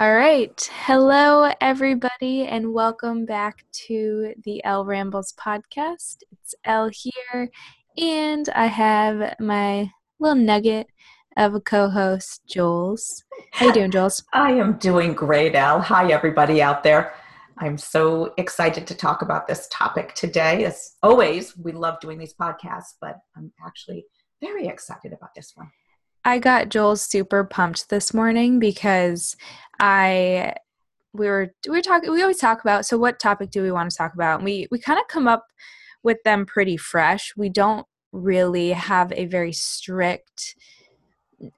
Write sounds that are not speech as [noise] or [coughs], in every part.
All right. Hello, everybody, and welcome back to the Elle Rambles podcast. It's Elle here, and I have my little nugget of a co-host, Jules. How you doing, Jules? [laughs] I am doing great, Elle. Hi, everybody out there. I'm so excited to talk about this topic today. As always, we love doing these podcasts, but I'm actually very excited about this one. I got Jules super pumped this morning because I we were we were talking we always talk about so what topic do we want to talk about? And we we kind of come up with them pretty fresh. We don't really have a very strict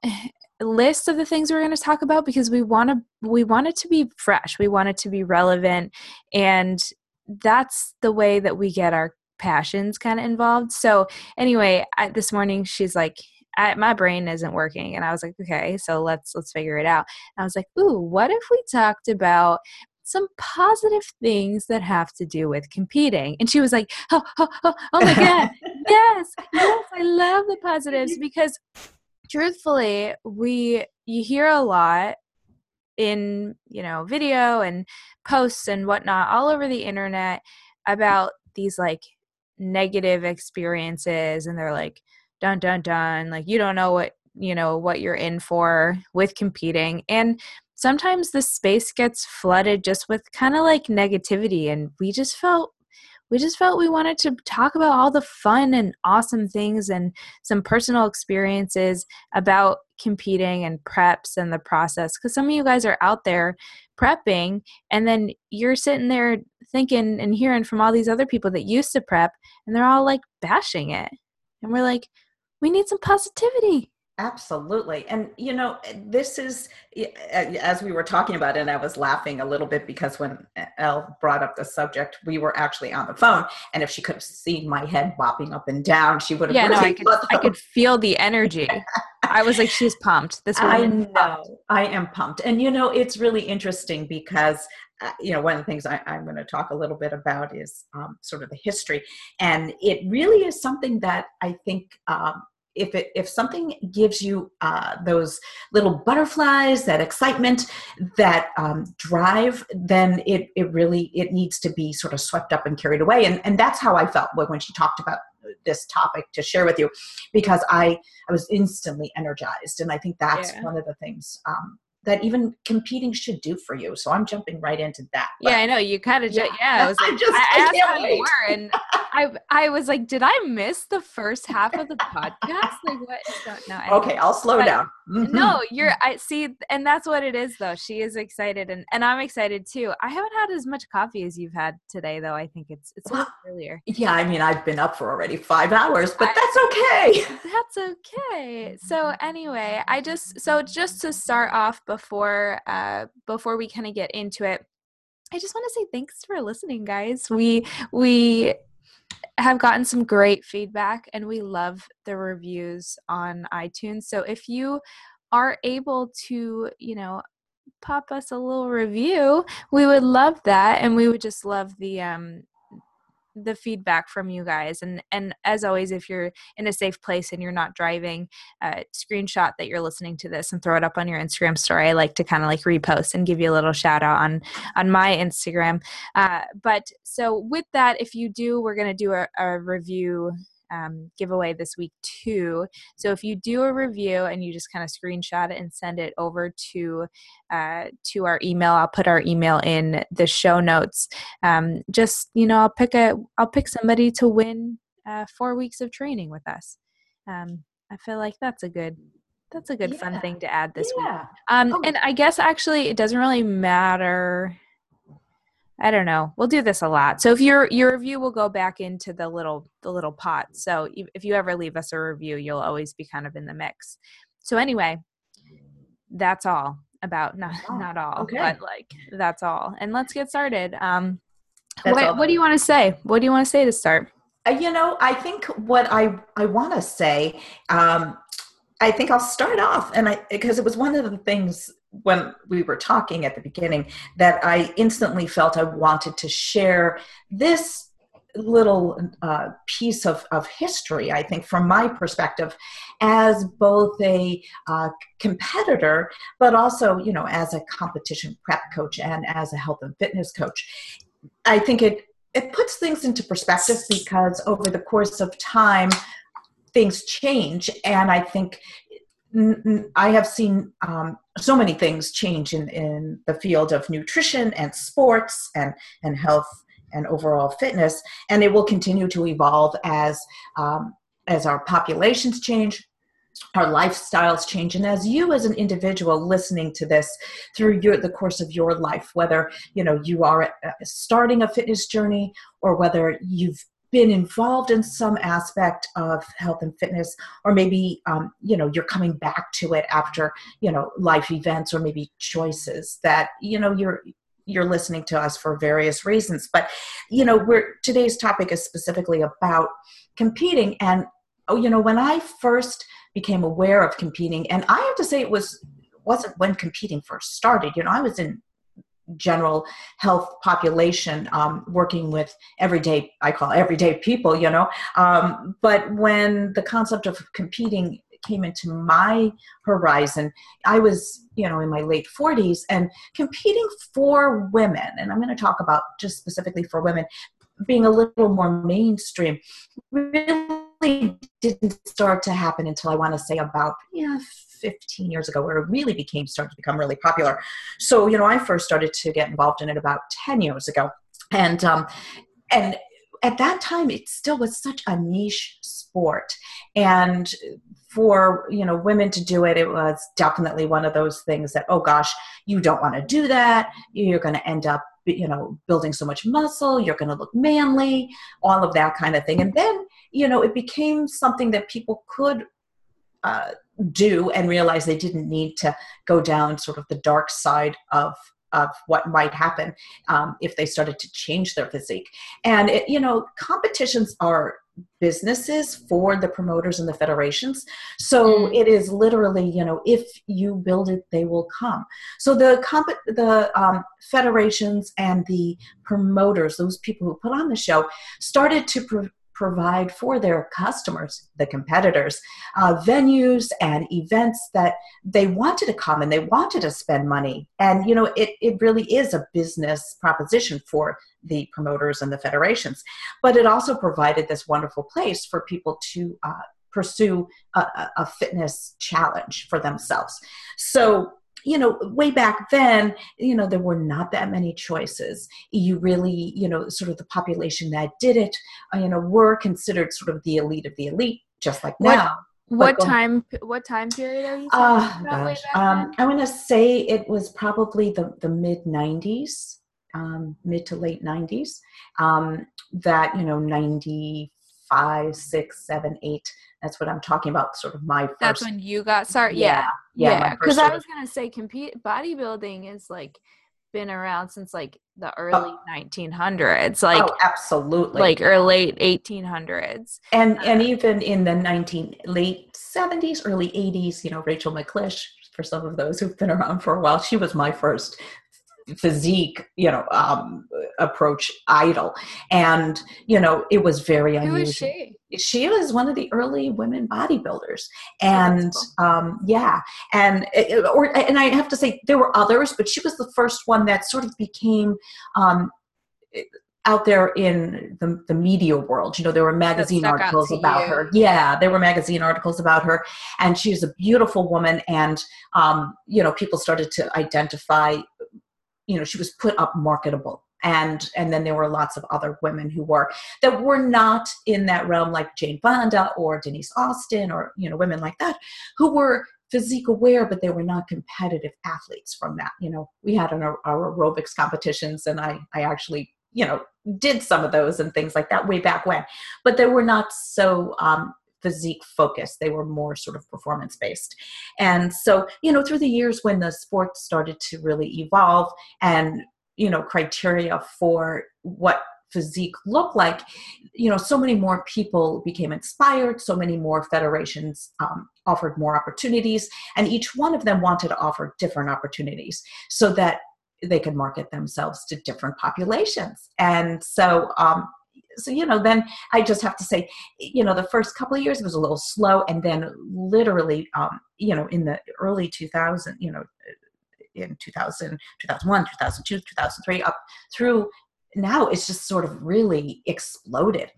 [sighs] list of the things we're going to talk about because we want to we want it to be fresh. We want it to be relevant and that's the way that we get our passions kind of involved. So anyway, I, this morning she's like, I, my brain isn't working and i was like okay so let's let's figure it out. And i was like ooh what if we talked about some positive things that have to do with competing? And she was like oh, oh, oh, oh my god [laughs] yes yes i love the positives [laughs] because truthfully we you hear a lot in you know video and posts and whatnot all over the internet about these like negative experiences and they're like dun dun dun like you don't know what you know what you're in for with competing and sometimes the space gets flooded just with kind of like negativity and we just felt we just felt we wanted to talk about all the fun and awesome things and some personal experiences about competing and preps and the process because some of you guys are out there prepping and then you're sitting there thinking and hearing from all these other people that used to prep and they're all like bashing it. And we're like we need some positivity. Absolutely. And, you know, this is, as we were talking about it, I was laughing a little bit because when Elle brought up the subject, we were actually on the phone. And if she could have seen my head bopping up and down, she would have. Yeah, really no, I could, I could feel the energy. I was like, she's pumped. This I know. Pumped. I am pumped. And, you know, it's really interesting because uh, you know, one of the things I, am going to talk a little bit about is um, sort of the history, and it really is something that I think um, if it if something gives you uh, those little butterflies that excitement that um, drive then it it really it needs to be sort of swept up and carried away and and that's how i felt when she talked about this topic to share with you because i i was instantly energized and i think that's yeah. one of the things um, that even competing should do for you. So I'm jumping right into that. But, yeah, I know you kind of. Ju- yeah, I was [laughs] like, I, just, I, I how wait. and [laughs] I I was like, did I miss the first half of the podcast? Like what? Don't know. Okay, I'll slow but, down. Mm-hmm. No, you're. I see, and that's what it is, though. She is excited, and and I'm excited too. I haven't had as much coffee as you've had today, though. I think it's it's well, earlier. Yeah, I mean, I've been up for already five hours, but I, that's okay. That's okay. So anyway, I just so just to start off before uh before we kind of get into it. I just want to say thanks for listening, guys. We we have gotten some great feedback and we love the reviews on iTunes. So if you are able to, you know, pop us a little review, we would love that and we would just love the um the feedback from you guys and and as always if you're in a safe place and you're not driving uh, screenshot that you're listening to this and throw it up on your instagram story. I like to kind of like repost and give you a little shout out on on my instagram. Uh, but so with that if you do we're going to do a, a review um, giveaway this week too. So if you do a review and you just kind of screenshot it and send it over to uh, to our email, I'll put our email in the show notes. Um, just you know, I'll pick a I'll pick somebody to win uh, four weeks of training with us. Um, I feel like that's a good that's a good yeah. fun thing to add this yeah. week. Um, oh. And I guess actually it doesn't really matter I don't know. We'll do this a lot. So if your your review will go back into the little the little pot. So if you ever leave us a review, you'll always be kind of in the mix. So anyway, that's all about not oh, not all, okay. but like that's all. And let's get started. Um, what, what do you want to say? What do you want to say to start? Uh, you know, I think what I I want to say. Um, I think I'll start off, and I because it was one of the things when we were talking at the beginning that I instantly felt I wanted to share this little uh, piece of, of history, I think, from my perspective, as both a uh, competitor, but also, you know, as a competition prep coach and as a health and fitness coach. I think it it puts things into perspective because over the course of time, things change, and I think I have seen um, so many things change in, in the field of nutrition and sports and, and health and overall fitness, and it will continue to evolve as um, as our populations change, our lifestyles change and as you as an individual listening to this through your the course of your life whether you know you are uh, starting a fitness journey or whether you've been involved in some aspect of health and fitness or maybe um, you know you're coming back to it after you know life events or maybe choices that you know you're you're listening to us for various reasons. But you know we're today's topic is specifically about competing. And oh you know when i first became aware of competing and i have to say it was wasn't when competing first started. You know i was in general health population um, working with everyday i call everyday people you know? Um, but when the concept of competing came into my horizon i was you know in my late 40s and competing for women and i'm going to talk about just specifically for women being a little more mainstream really didn't start to happen until i want to say about yeah 15 years ago where it really became started to become really popular. So, you know, I first started to get involved in it about 10 years ago. And um and at that time it still was such a niche sport and for you know women to do it it was definitely one of those things that oh gosh you don't want to do that you're going to end up you know building so much muscle you're going to look manly all of that kind of thing and then you know it became something that people could uh, do and realize they didn't need to go down sort of the dark side of of what might happen um, if they started to change their physique. And it, you know competitions are businesses for the promoters and the federations. So mm. it is literally you know if you build it they will come. So the comp- the um, federations and the promoters those people who put on the show started to provide for their customers, the competitors, uh, venues and events that they wanted to come and they wanted to spend money. And, you know, it, it really is a business proposition for the promoters and the federations. But it also provided this wonderful place for people to uh, pursue a, a fitness challenge for themselves. So, you know way back then you know there were not that many choices you really you know sort of the population that did it uh, you know were considered sort of the elite of the elite just like what, now what time what time period are you uh, gosh. Um, i want to say it was probably the the mid 90s um, mid to late 90s um, that you know 95 6 7 8 that's what I'm talking about. Sort of my first. That's when you got started. Yeah, yeah. Yeah, because yeah. I was gonna say, compete bodybuilding is like been around since like the early oh. 1900s like oh, absolutely like or late 1800s and uh, and even in the 19 late 70s early 80s you know rachel mclish for some of those who've been around for a while she was my first physique you know um, approach idol and you know it was very unusual Who is she? She was one of the early women bodybuilders. And cool. um, yeah. And or and i have to say there were others but she was the first one that sort of became um, out there in the, the media world. You know there were magazine articles about you. her. Yeah there were magazine articles about her. And she was a beautiful woman. And um, you know people started to identify you know she was put up marketable and and then there were lots of other women who were that were not in that realm like jane fonda or denise austin or you know women like that who were physique aware but they were not competitive athletes from that you know we had our, our aerobics competitions and i i actually you know did some of those and things like that way back when but they were not so um, physique focused. They were more sort of performance based. And so, you know, through the years when the sport started to really evolve and, you know, criteria for what physique looked like, you know, so many more people became inspired, so many more federations um, offered more opportunities, and each one of them wanted to offer different opportunities so that they could market themselves to different populations. And so, um, so you know then i just have to say you know the first couple of years was a little slow and then literally um, you know in the early 2000 you know in 2000 2001 2002 2003 up through now it's just sort of really exploded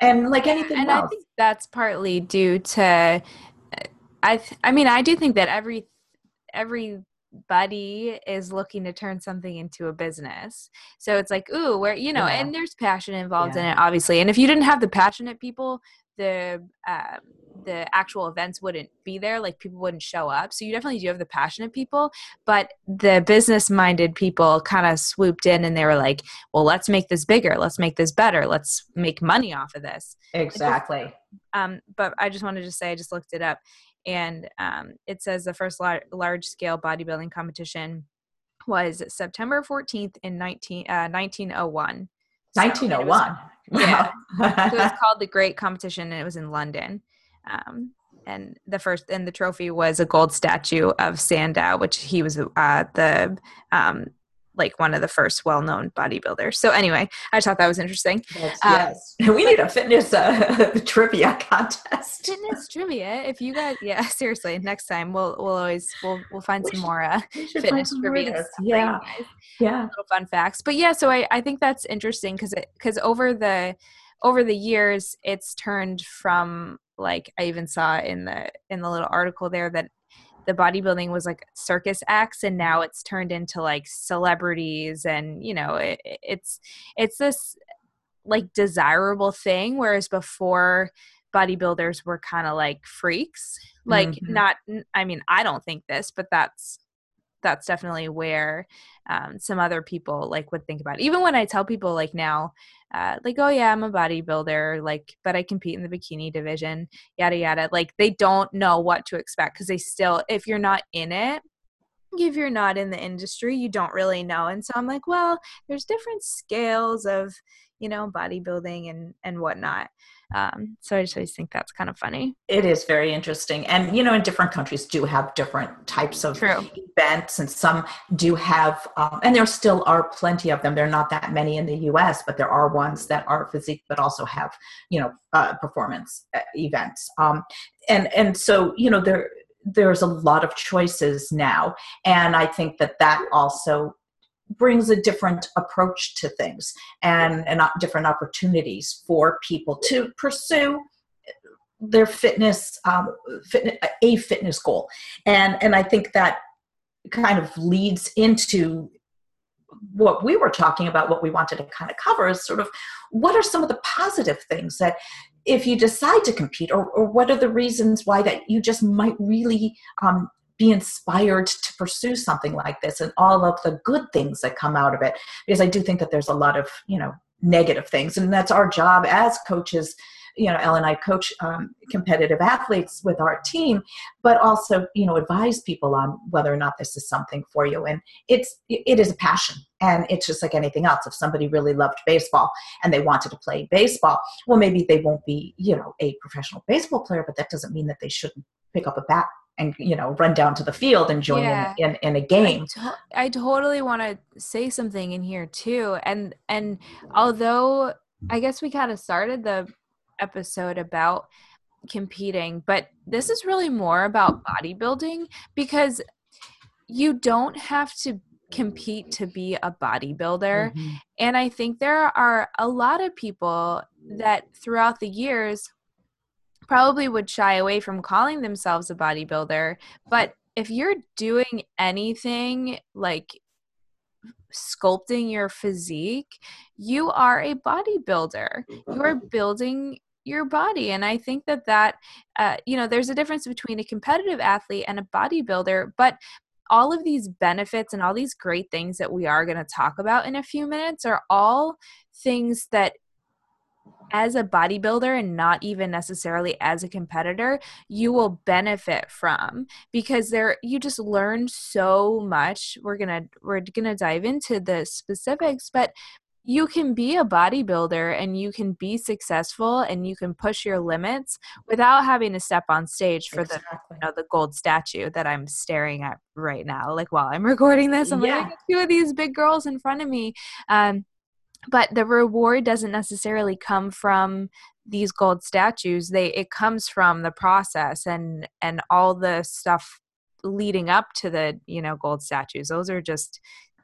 and like anything and else. i think that's partly due to i th- i mean i do think that every every buddy is looking to turn something into a business. So it's like, ooh, where you know, yeah. and there's passion involved yeah. in it, obviously. And if you didn't have the passionate people, the um, the actual events wouldn't be there. Like people wouldn't show up. So you definitely do have the passionate people, but the business minded people kind of swooped in and they were like, well, let's make this bigger. Let's make this better. Let's make money off of this. Exactly. um, but I just wanted to say, I just looked it up and um, it says the first lar- large scale bodybuilding competition was September 14th in 19, uh, 1901. 1901. So yeah. [laughs] so it was [laughs] called the Great Competition and it was in London. Um, and the first and the trophy was a gold statue of Sandow, which he was uh, the um, like one of the first well-known bodybuilders. So anyway, I thought that was interesting. Yes, um, yes. [laughs] we need a fitness uh, [laughs] trivia contest. Fitness [laughs] trivia. If you guys, yeah, seriously, next time we'll we'll always we'll we'll find we some should, more uh, fitness trivia. Yeah, yeah, little fun facts. But yeah, so I I think that's interesting because it because over the over the years it's turned from like I even saw in the in the little article there that the bodybuilding was like circus acts and now it's turned into like celebrities and you know it, it's it's this like desirable thing whereas before bodybuilders were kind of like freaks like mm-hmm. not i mean i don't think this but that's that's definitely where um, some other people like would think about it. even when i tell people like now uh, like oh yeah i'm a bodybuilder like but i compete in the bikini division yada yada like they don't know what to expect because they still if you're not in it if you're not in the industry you don't really know and so i'm like well there's different scales of you know bodybuilding and and whatnot um, so I just always think that's kind of funny. It is very interesting. And, you know, in different countries do have different types of True. events, and some do have, um, and there still are plenty of them. There are not that many in the US, but there are ones that are physique, but also have, you know, uh, performance uh, events. Um, and, and so, you know, there, there's a lot of choices now. And I think that that also brings a different approach to things and, and different opportunities for people to pursue their fitness, um, fitness a fitness goal. And and i think that kind of leads into what we were talking about what we wanted to kind of cover is sort of what are some of the positive things that if you decide to compete or, or what are the reasons why that you just might really um, be inspired to pursue something like this and all of the good things that come out of it. Because i do think that there's a lot of you know negative things. And that's our job as coaches you know ellen and i coach um, competitive athletes with our team but also you know advise people on whether or not this is something for you. And it's it is a passion. And it's just like anything else. If somebody really loved baseball and they wanted to play baseball well maybe they won't be you know a professional baseball player but that doesn't mean that they shouldn't pick up a bat and you know run down to the field and join yeah. in, in, in a game I, to- I totally want to say something in here too and and although i guess we kind of started the episode about competing but this is really more about bodybuilding because you don't have to compete to be a bodybuilder mm-hmm. and i think there are a lot of people that throughout the years probably would shy away from calling themselves a bodybuilder. But if you're doing anything like sculpting your physique, you are a bodybuilder. You are building your body. And I think that that, uh, you know, there's a difference between a competitive athlete and a bodybuilder, but all of these benefits and all these great things that we are going to talk about in a few minutes are all things that as a bodybuilder and not even necessarily as a competitor you will benefit from because there you just learn so much we're gonna we're gonna dive into the specifics but you can be a bodybuilder and you can be successful and you can push your limits without having to step on stage for exactly. the you know the gold statue that I'm staring at right now like while I'm [laughs] recording this I'm yeah. like two of these big girls in front of me um but the reward doesn't necessarily come from these gold statues they it comes from the process and and all the stuff leading up to the you know gold statues those are just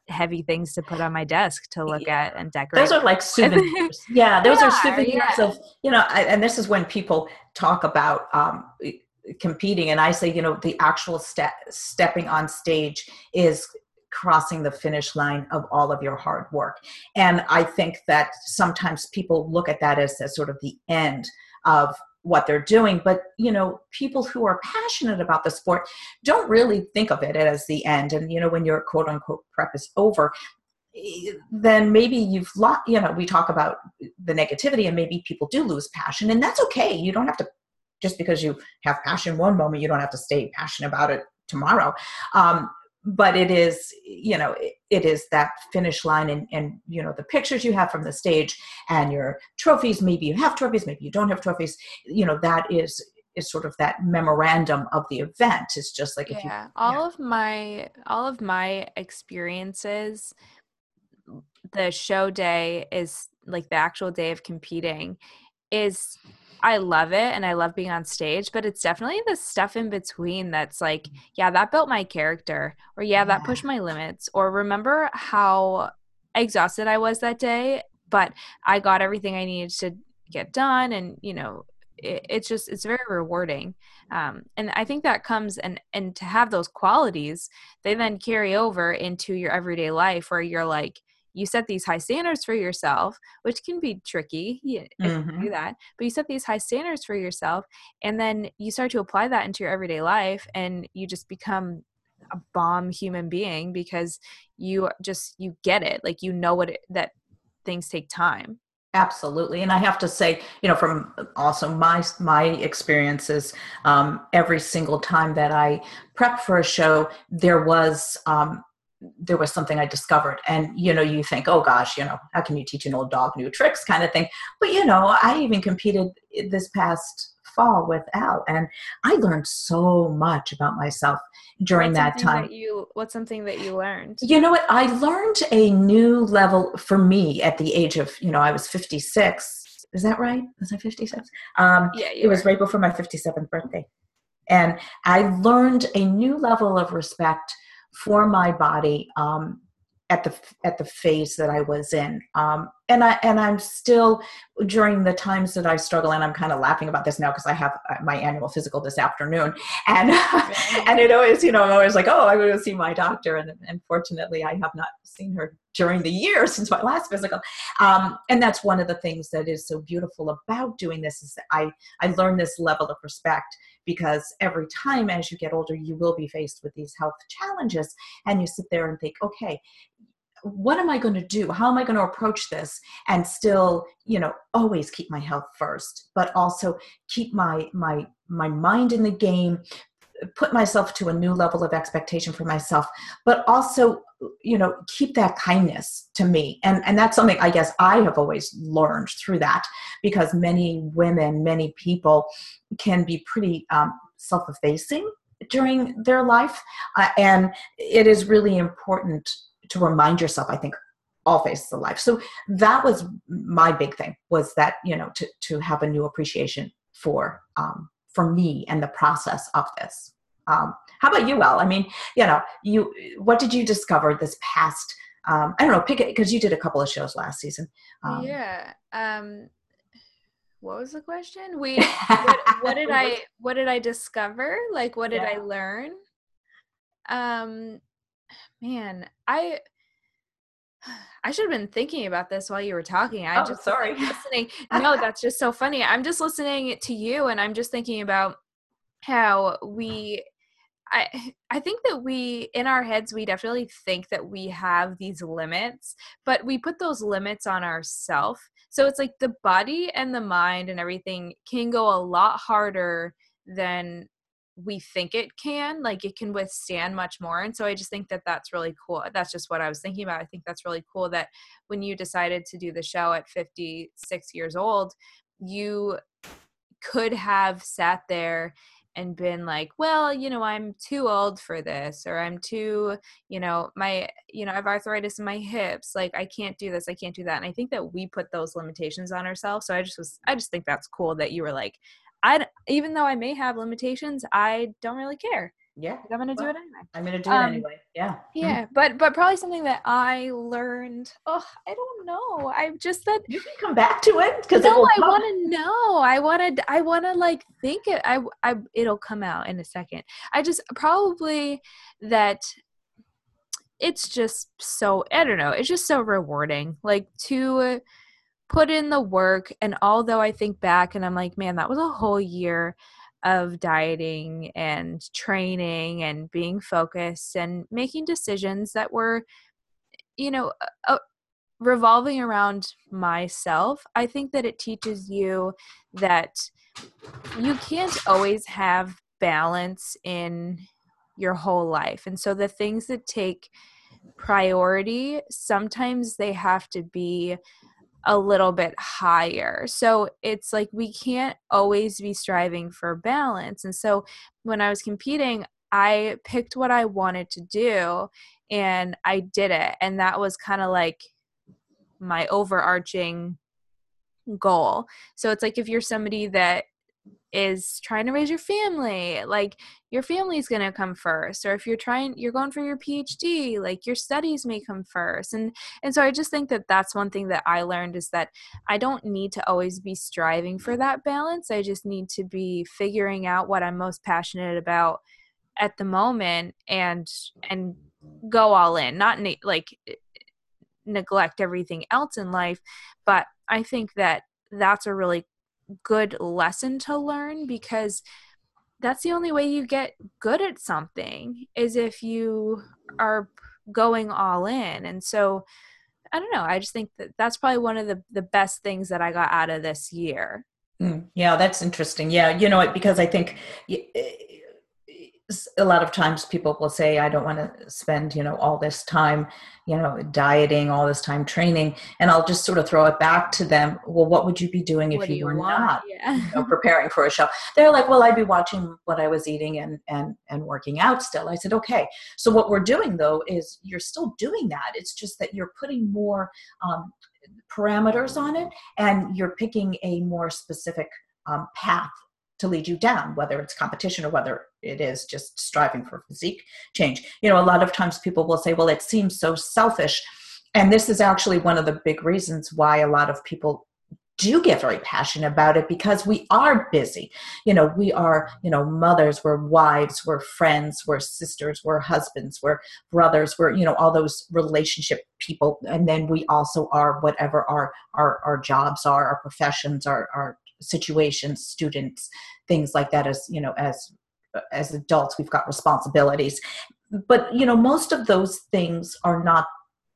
heavy things to put on my desk to look yeah. at and decorate. Those are like [laughs] souvenirs. yeah, those are, are souvenirs yeah. of you know. I, and this is when people talk about um, competing, and I say, you know, the actual step stepping on stage is crossing the finish line of all of your hard work. And I think that sometimes people look at that as, as sort of the end of what they're doing. But you know people who are passionate about the sport don't really think of it as the end. And you know when your quote unquote prep is over then maybe you've lost you know we talk about the negativity and maybe people do lose passion. And that's okay. You don't have to just because you have passion one moment you don't have to stay passionate about it tomorrow. Um, but it is you know it, it is that finish line and and you know the pictures you have from the stage and your trophies maybe you have trophies maybe you don't have trophies you know that is is sort of that memorandum of the event it's just like if yeah, you all yeah. of my all of my experiences the show day is like the actual day of competing is I love it and I love being on stage, but it's definitely the stuff in between that's like, yeah, that built my character, or yeah, that pushed my limits, or remember how exhausted I was that day, but I got everything I needed to get done, and you know, it, it's just it's very rewarding, um, and I think that comes and and to have those qualities, they then carry over into your everyday life where you're like you set these high standards for yourself, which can be tricky if mm-hmm. you do that. But you set these high standards for yourself, and then you start to apply that into your everyday life, and you just become a bomb human being because you just you get it, like you know what it, that things take time absolutely and i have to say you know from also my my experiences um, every single time that i prep for a show there was um, there was something I discovered. And, you know, you think, oh gosh, you know, how can you teach an old dog new tricks kind of thing. But, you know, I even competed this past fall with Elle and I learned so much about myself during what's that time. That you, what's something that you learned? You know what? I learned a new level for me at the age of, you know, I was 56. Is that right? Was I 56? Um, yeah, it was right before my 57th birthday. And I learned a new level of respect for my body um, at the at the phase that I was in. Um, and I and I'm still during the times that I struggle, and I'm kind of laughing about this now because I have uh, my annual physical this afternoon, [laughs] and and it always you know I'm always like oh I'm going to see my doctor, and unfortunately I have not seen her during the year [laughs] since my last physical, um, and that's one of the things that is so beautiful about doing this is that I I learn this level of respect because every time as you get older you will be faced with these health challenges and you sit there and think okay what am i going to do? How am i going to approach this and still you know always keep my health first but also keep my my my mind in the game put myself to a new level of expectation for myself but also you know keep that kindness to me. And and that's something i guess i have always learned through that because many women many people can be pretty um, self-effacing during their life uh, and it is really important to remind yourself i think all phases of life so that was my big thing was that you know to to have a new appreciation for um, for me and the process of this. Um, how about you, Elle? I mean, you know, you what did you discover this past? Um, I don't know, pick it because you did a couple of shows last season. Um, yeah. Um, what was the question? We [laughs] what, what, did I what did I discover? Like, what did yeah. I learn? Um, man, I [sighs] I should have been thinking about this while you were talking. I oh, just sorry [laughs] listening. No, that's just so funny. I'm just listening to you, and I'm just thinking about how we. I [sighs] I think that we in our heads we definitely think that we have these limits, but we put those limits on ourselves. So it's like the body and the mind and everything can go a lot harder than we think it can like it can withstand much more and so i just think that that's really cool that's just what i was thinking about i think that's really cool that when you decided to do the show at 56 years old you could have sat there and been like well you know i'm too old for this or i'm too you know my you know i have arthritis in my hips like i can't do this i can't do that and i think that we put those limitations on ourselves so i just was i just think that's cool that you were like i even though i may have limitations i don't really care. Yeah. I'm gonna well, do it anyway. I'm gonna do um, it anyway. Yeah. yeah mm-hmm. but but probably something that i learned oh i don't know. I just that you can come back to it because no i want to know. I want to i want to like think it I, I it'll come out in a second. I just probably that it's just so i don't know it's just so rewarding. Like to put in the work and although i think back and i'm like man that was a whole year of dieting and training and being focused and making decisions that were you know revolving around myself i think that it teaches you that you can't always have balance in your whole life. And so the things that take priority sometimes they have to be a little bit higher. So it's like we can't always be striving for balance. And so when I was competing, I picked what I wanted to do and I did it. And that was kind of like my overarching goal. So it's like if you're somebody that is trying to raise your family like your family's going to come first or if you're trying you're going for your phd like your studies may come first and and so i just think that that's one thing that i learned is that i don't need to always be striving for that balance i just need to be figuring out what i'm most passionate about at the moment and and go all in not ne- like neglect everything else in life but i think that that's a really good lesson to learn because that's the only way you get good at something is if you are going all in. And so i don't know i just think that that's probably one of the the best things that i got out of this year. Mm, yeah that's interesting. Yeah you know because i think a lot of times people will say i don't want to spend you know all this time you know dieting all this time training and i'll just sort of throw it back to them well what would you be doing if you, you, were want? not yeah. you know, [laughs] preparing for a show they're like well i'd be watching what i was eating and and and working out still i said okay so what we're doing though is you're still doing that it's just that you're putting more um, parameters on it and you're picking a more specific um, path to lead you down, whether it's competition or whether it is just striving for physique change. You know, a lot of times people will say, well, it seems so selfish. And this is actually one of the big reasons why a lot of people do get very passionate about it because we are busy. You know, we are, you know, mothers, we're wives, we're friends, we're sisters, we're husbands, we're brothers, we're, you know, all those relationship people. And then we also are whatever our our, our jobs are, our professions, our, our situations students things like that as you know as as adults we've got responsibilities. But you know most of those things are not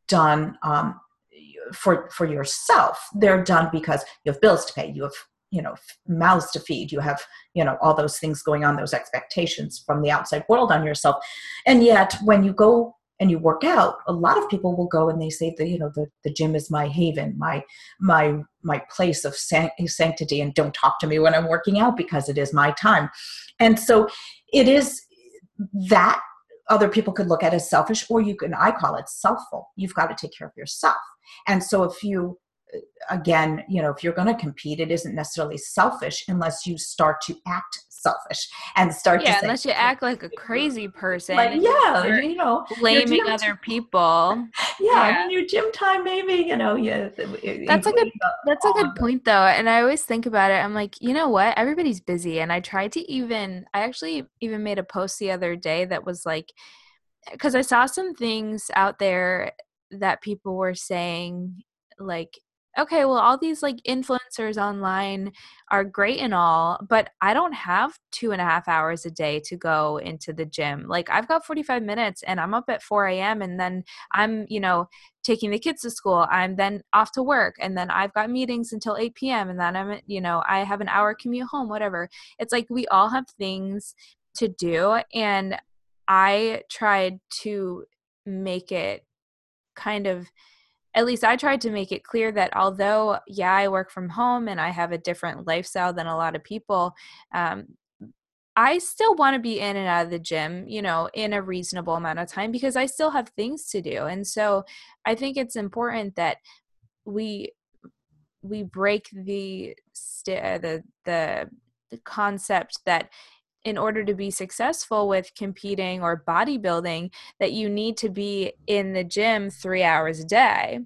done um, for for yourself. They're done because you have bills to pay you have you know mouths to feed you have you know all those things going on those expectations from the outside world on yourself. And yet when you go and you work out a lot of people will go and they say that you know the, the gym is my haven my my my place of sanctity and don't talk to me when i'm working out because it is my time. And so it is that other people could look at as selfish or you can i call it selfful you've got to take care of yourself. And so if you again you know if you're going to compete it isn't necessarily selfish unless you start to act selfish and start yeah to unless you act like a crazy person like yeah you know blaming other people. Yeah, yeah. your gym time maybe you know yeah that's a good that's a good point though and i always think about it i'm like you know what? Everybody's busy and i tried to even i actually even made a post the other day that was like because i saw some things out there that people were saying like okay, well, all these like influencers online are great and all, but I don't have two and a half hours a day to go into the gym. Like, I've got 45 minutes and I'm up at 4 a.m. and then I'm, you know, taking the kids to school. I'm then off to work and then I've got meetings until 8 p.m. and then I'm, you know, I have an hour commute home, whatever. It's like we all have things to do. And I tried to make it kind of at least I tried to make it clear that although, yeah, I work from home and I have a different lifestyle than a lot of people, um, I still want to be in and out of the gym, you know, in a reasonable amount of time because I still have things to do. And so I think it's important that we we break the st- uh, the the the concept that in order to be successful with competing or bodybuilding that you need to be in the gym 3 hours a day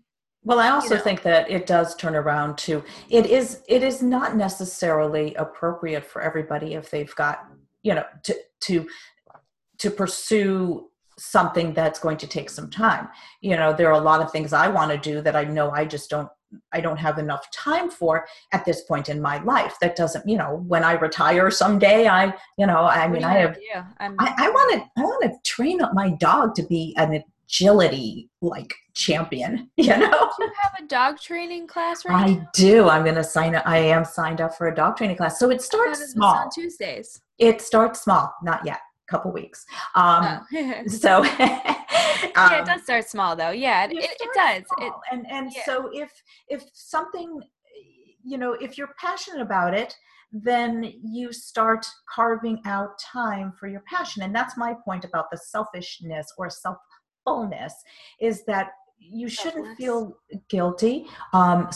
well i also you know. think that it does turn around to it is it is not necessarily appropriate for everybody if they've got you know to to to pursue something that's going to take some time you know there are a lot of things i want to do that i know i just don't I don't have enough time for at this point in my life. That doesn't, you know, when I retire someday, I, you know, I mean, I have, I want to, I want to train up my dog to be an agility like champion. [laughs] You know, do you have a dog training class right I now? do. I'm going to sign up. I am signed up for a dog training class. So it starts small. On Tuesdays. It starts small. Not yet A couple weeks. Um, oh. [laughs] so [laughs] [laughs] yeah, it does start small though. Yeah, it, it does. It, and and yeah. so if if something, you know, if you're passionate about it, then you start carving out time for your passion. And that's my point about the selfishness or selffulness is that you shouldn't feel guilty. Um,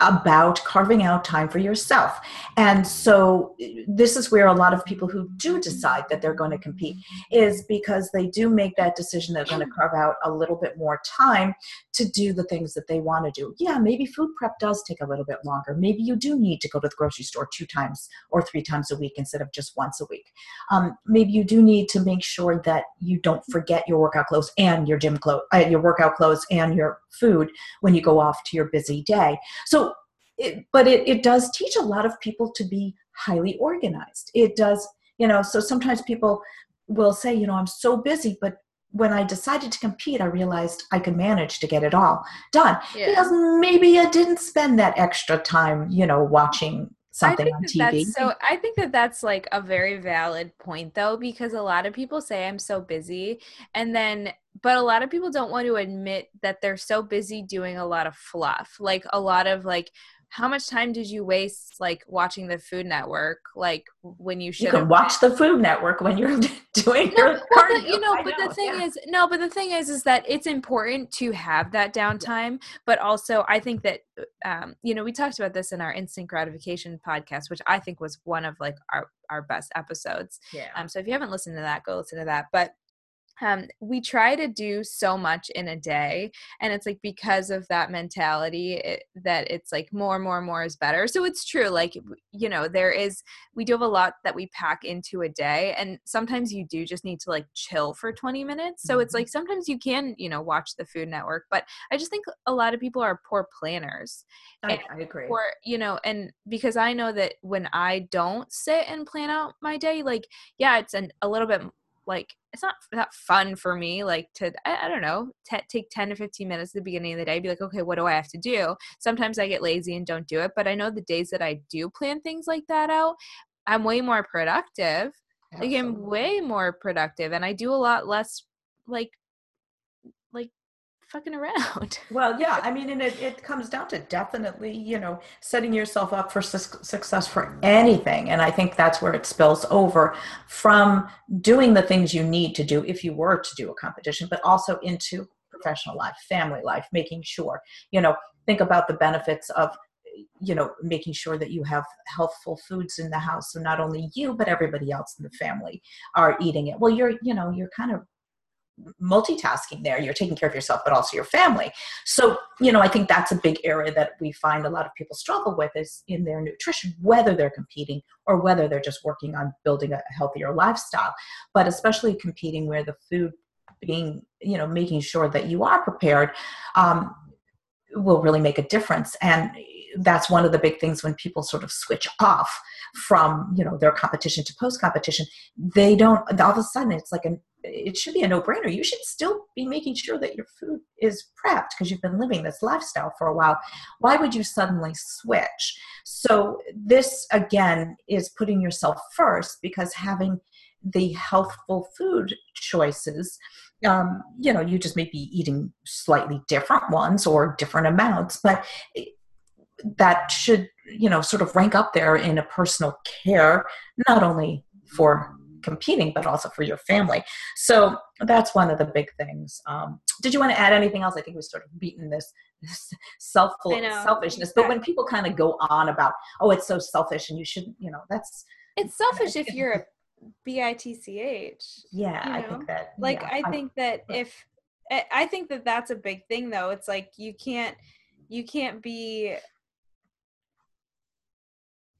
about carving out time for yourself. And so this is where a lot of people who do decide that they're going to compete is because they do make that decision they're going to carve out a little bit more time to do the things that they want to do. Yeah, maybe food prep does take a little bit longer. Maybe you do need to go to the grocery store two times or three times a week instead of just once a week. Um, maybe you do need to make sure that you don't forget your workout clothes and your gym clothes, uh, your workout clothes and your food when you go off to your busy day. So it, but it, it does teach a lot of people to be highly organized. It does, you know, so sometimes people will say, you know, I'm so busy, but when I decided to compete, I realized I could manage to get it all done yeah. because maybe I didn't spend that extra time, you know, watching something on TV. so I think that that's like a very valid point though, because a lot of people say I'm so busy, and then but a lot of people don't want to admit that they're so busy doing a lot of fluff, like a lot of like how much time did you waste like watching the Food Network? Like when you should you can watch the Food Network when you're [laughs] doing no, your well, the, you know. I but know, the thing yeah. is, no. But the thing is, is that it's important to have that downtime. But also, I think that um, you know we talked about this in our instant gratification podcast, which I think was one of like our our best episodes. Yeah. Um. So if you haven't listened to that, go listen to that. But um, we try to do so much in a day and it's like because of that mentality it, that it's like more and more and more is better. So it's true like you know there is we do have a lot that we pack into a day and sometimes you do just need to like chill for 20 minutes. So it's mm-hmm. like sometimes you can you know watch the food network but i just think a lot of people are poor planners I, I agree. or you know and because i know that when i don't sit and plan out my day like yeah it's an, a little bit like it's not that fun for me like to i, I don't know t- take 10 to 15 minutes at the beginning of the day be like okay what do i have to do sometimes i get lazy and don't do it but i know the days that i do plan things like that out i'm way more productive Absolutely. like i'm way more productive and i do a lot less like like fucking around. [laughs] Well, yeah, I mean, and it, it comes down to definitely, you know, setting yourself up for su- success for anything. And I think that's where it spills over from doing the things you need to do if you were to do a competition, but also into professional life, family life, making sure, you know, think about the benefits of you know making sure that you have healthful foods in the house so not only you but everybody else in the family are eating it well you're you know you're kind of multitasking there you're taking care of yourself but also your family. So you know i think that's a big area that we find a lot of people struggle with is in their nutrition whether they're competing or whether they're just working on building a healthier lifestyle. But especially competing where the food being you know making sure that you are prepared um, will really make a difference. And that's one of the big things when people sort of switch off from you know their competition to post competition they don't all of a sudden it's like an it should be a no-brainer. You should still be making sure that your food is prepped because you've been living this lifestyle for a while. Why would you suddenly switch? So this again is putting yourself first because having the healthful food choices um, you know you just may be eating slightly different ones or different amounts but that should you know sort of rank up there in a personal care not only for competing, but also for your family. So that's one of the big things. Um, did you want to add anything else? I think we've sort of beaten this, this self selfishness, but when people kind of go on about, oh, it's so selfish and you shouldn't, you know, that's it's selfish if you're a [laughs] bitch. Yeah, you know? I think that. Like, yeah, I think that if I think that that's a big thing, though. It's like you can't you can't be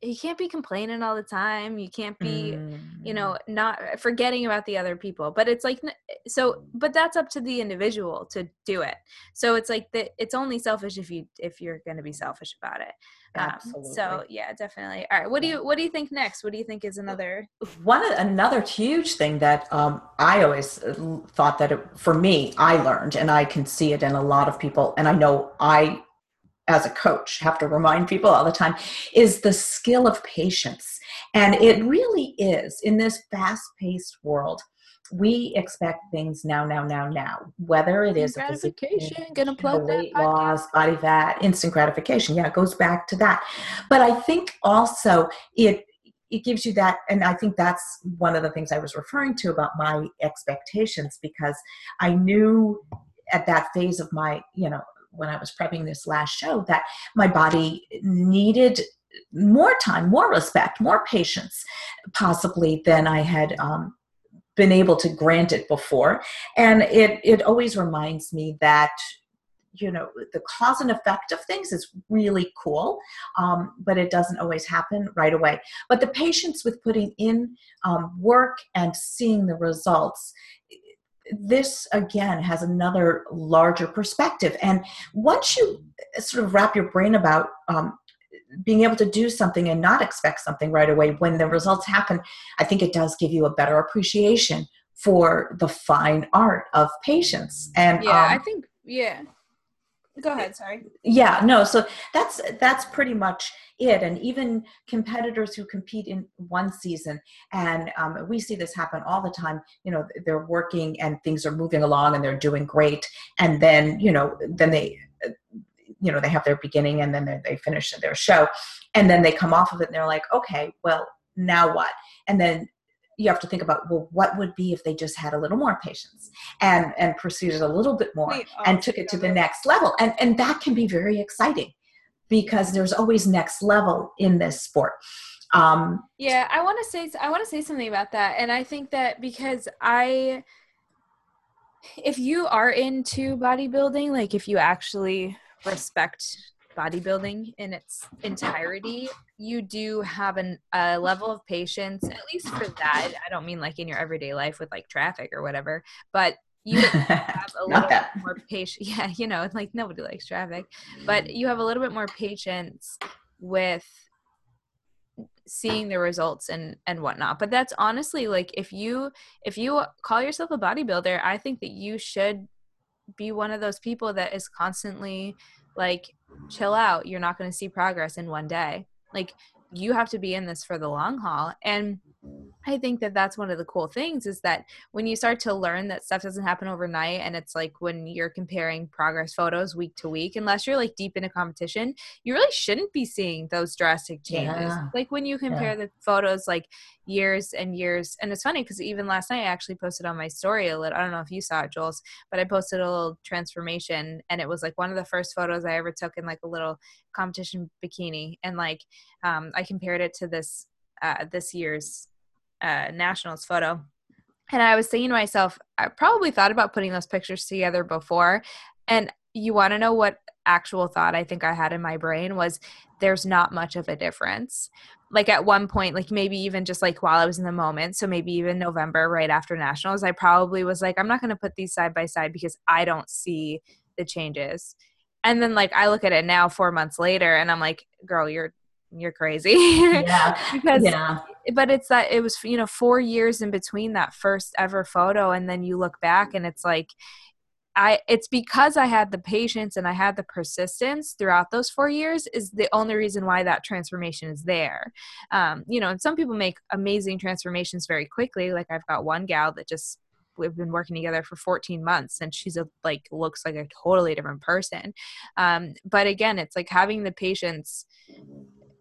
you can't be complaining all the time you can't be mm. You know mm. not forgetting about the other people but it's like so but that's up to the individual to do it so it's like that it's only selfish if you if you're going to be selfish about it Absolutely. Um, so yeah definitely all right what do you what do you think next what do you think is another one another huge thing that um, i always uh, thought that it, for me i learned and i can see it in a lot of people and i know i as a coach have to remind people all the time is the skill of patience. And it really is in this fast paced world. We expect things now, now, now, now. Whether it is gratification, gonna plug weight loss, body fat, instant gratification. Yeah, it goes back to that. But I think also it it gives you that and i think that's one of the things i was referring to about my expectations because i knew at that phase of my you know when I was prepping this last show that my body needed more time, more respect, more patience, possibly than I had um, been able to grant it before. And it it always reminds me that you know the cause and effect of things is really cool um, but it doesn't always happen right away but the patience with putting in um, work and seeing the results this again has another larger perspective. And once you sort of wrap your brain about um, being able to do something and not expect something right away when the results happen, I think it does give you a better appreciation for the fine art of patience. And yeah, um, I think yeah. Go ahead sorry. Yeah no so that's that's pretty much it. And even competitors who compete in one season and um, we see this happen all the time you know they're working and things are moving along and they're doing great. And then you know then they you know they have their beginning and then they finish their show and then they come off of it and they're like okay well now what? And then you have to think about well what would be if they just had a little more patience and and proceeded a little bit more Wait, and took it to the next level? And and that can be very exciting because there's always next level in this sport. Um yeah i want to say i want to say something about that and i think that because i if you are into bodybuilding like if you actually respect bodybuilding in its entirety, you do have an, a level of patience, at least for that. I don't mean like in your everyday life with like traffic or whatever, but you [laughs] have a little bit more patience. [laughs] Yeah, you know, like nobody likes traffic, but you have a little bit more patience with seeing the results and and whatnot but that's honestly like if you if you call yourself a bodybuilder i think that you should be one of those people that is constantly like chill out you're not going to see progress in one day. Like you have to be in this for the long haul and I think that that's one of the cool things is that when you start to learn that stuff doesn't happen overnight and it's like when you're comparing progress photos week to week unless you're like deep in a competition you really shouldn't be seeing those drastic changes yeah. like when you compare yeah. the photos like years and years and it's funny because even last night I actually posted on my story a little I don't know if you saw it Jules but I posted a little transformation and it was like one of the first photos I ever took in like a little competition bikini and like um, I compared it to this uh, this year's uh, nationals photo. And i was saying to myself i probably thought about putting those pictures together before. And you want to know what actual thought i think i had in my brain was there's not much of a difference. Like at one point like maybe even just like while i was in the moment so maybe even november right after nationals i probably was like i'm not going to put these side by side because i don't see the changes. And then like i look at it now four months later and i'm like girl you're you're crazy. [laughs] Yeah. Because yeah but it's that it was you know four years in between that first ever photo and then you look back and it's like I it's because I had the patience and I had the persistence throughout those four years is the only reason why that transformation is there. Um, you know, and some people make amazing transformations very quickly. Like I've got one gal that just we've been working together for 14 months and she's a like looks like a totally different person. Um, but again, it's like having the patience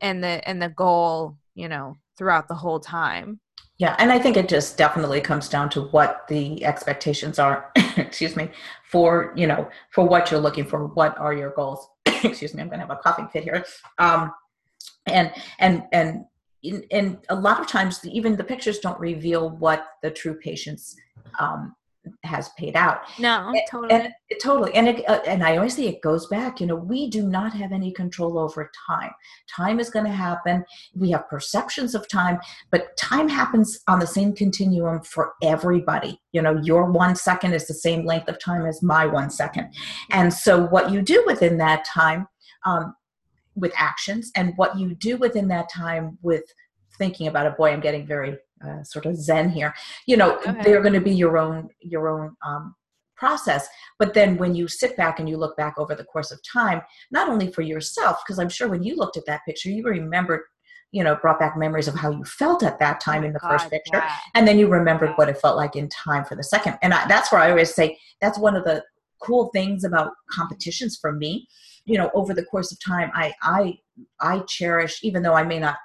and the and the goal, you know, throughout the whole time. yeah and i think it just definitely comes down to what the expectations are [coughs] excuse me for you know for what you're looking for. What are your goals? [coughs] Excuse me i'm going to have a coughing fit here. Um and and and and a lot of times even the pictures don't reveal what the true patience um, has paid out. No, and, totally. And, totally. And it, uh, and I always say it goes back, you know, we do not have any control over time. Time is going to happen. We have perceptions of time, but time happens on the same continuum for everybody. You know, your one second is the same length of time as my one second. And so what you do within that time um, with actions and what you do within that time with thinking about it, boy, I'm getting very uh, sort of zen here you know okay. they're going to be your own your own um, process but then when you sit back and you look back over the course of time not only for yourself because i'm sure when you looked at that picture you remembered you know brought back memories of how you felt at that time oh in the God, first picture yeah. and then you remembered yeah. what it felt like in time for the second and I, that's where i always say that's one of the cool things about competitions for me you know over the course of time i i i cherish even though i may not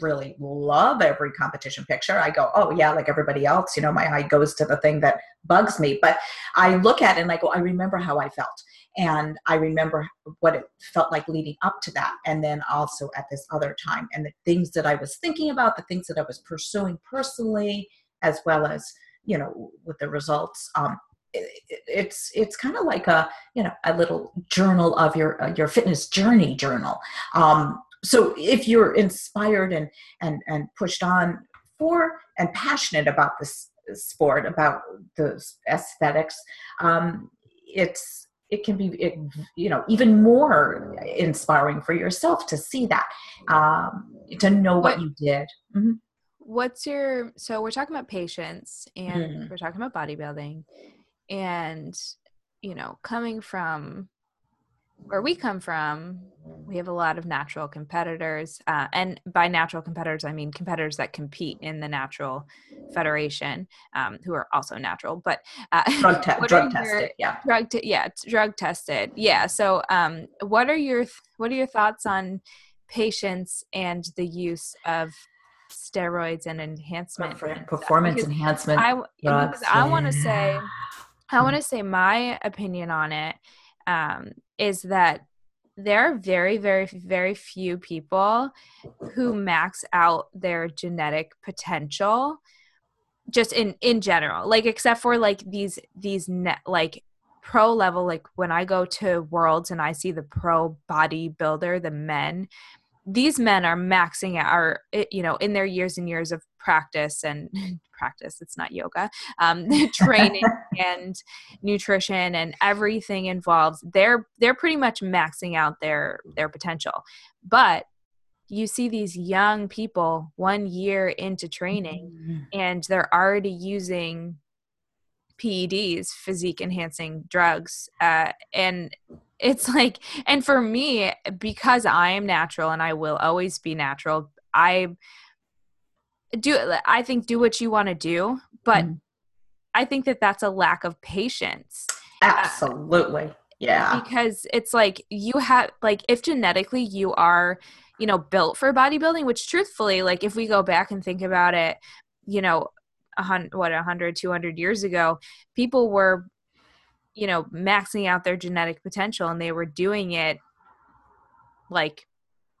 really love every competition picture. I go, oh yeah, like everybody else, you know, my eye goes to the thing that bugs me. But I look at it and I go, I remember how I felt. And I remember what it felt like leading up to that. And then also at this other time and the things that I was thinking about, the things that I was pursuing personally, as well as, you know, with the results. Um, it's it's kind of like a you know a little journal of your uh, your fitness journey journal um, so if you're inspired and and and pushed on for and passionate about this sport about the aesthetics um, it's it can be it, you know even more inspiring for yourself to see that um, to know what, what you did mm-hmm. what's your so we're talking about patience and mm-hmm. we're talking about bodybuilding and you know coming from where we come from, we have a lot of natural competitors. Uh, and by natural competitors, I mean competitors that compete in the natural federation, um, who are also natural, but uh, [laughs] drug, te- drug tested. Yeah. Drug, te- yeah. Drug tested. Yeah. So, um, what are your, what are your thoughts on patience and the use of steroids and enhancement performance enhancement I, I want to say I want to say my opinion on it um, is that there are very very very few people who max out their genetic potential just in in general like except for like these these net like pro level like when i go to worlds and i see the pro bodybuilder the men these men are maxing out are you know in their years and years of practice and [laughs] practice it's not yoga um, [laughs] training [laughs] and nutrition and everything involved they're they're pretty much maxing out their their potential but you see these young people one year into training mm-hmm. and they're already using PEDs, physique enhancing drugs. Uh, and it's like, and for me, because I am natural and I will always be natural, I do, I think, do what you want to do. But mm. I think that that's a lack of patience. Absolutely. Uh, yeah. Because it's like you have, like, if genetically you are, you know, built for bodybuilding, which truthfully, like, if we go back and think about it, you know, a hundred, what, 100, 200 years ago, people were you know maxing out their genetic potential and they were doing it like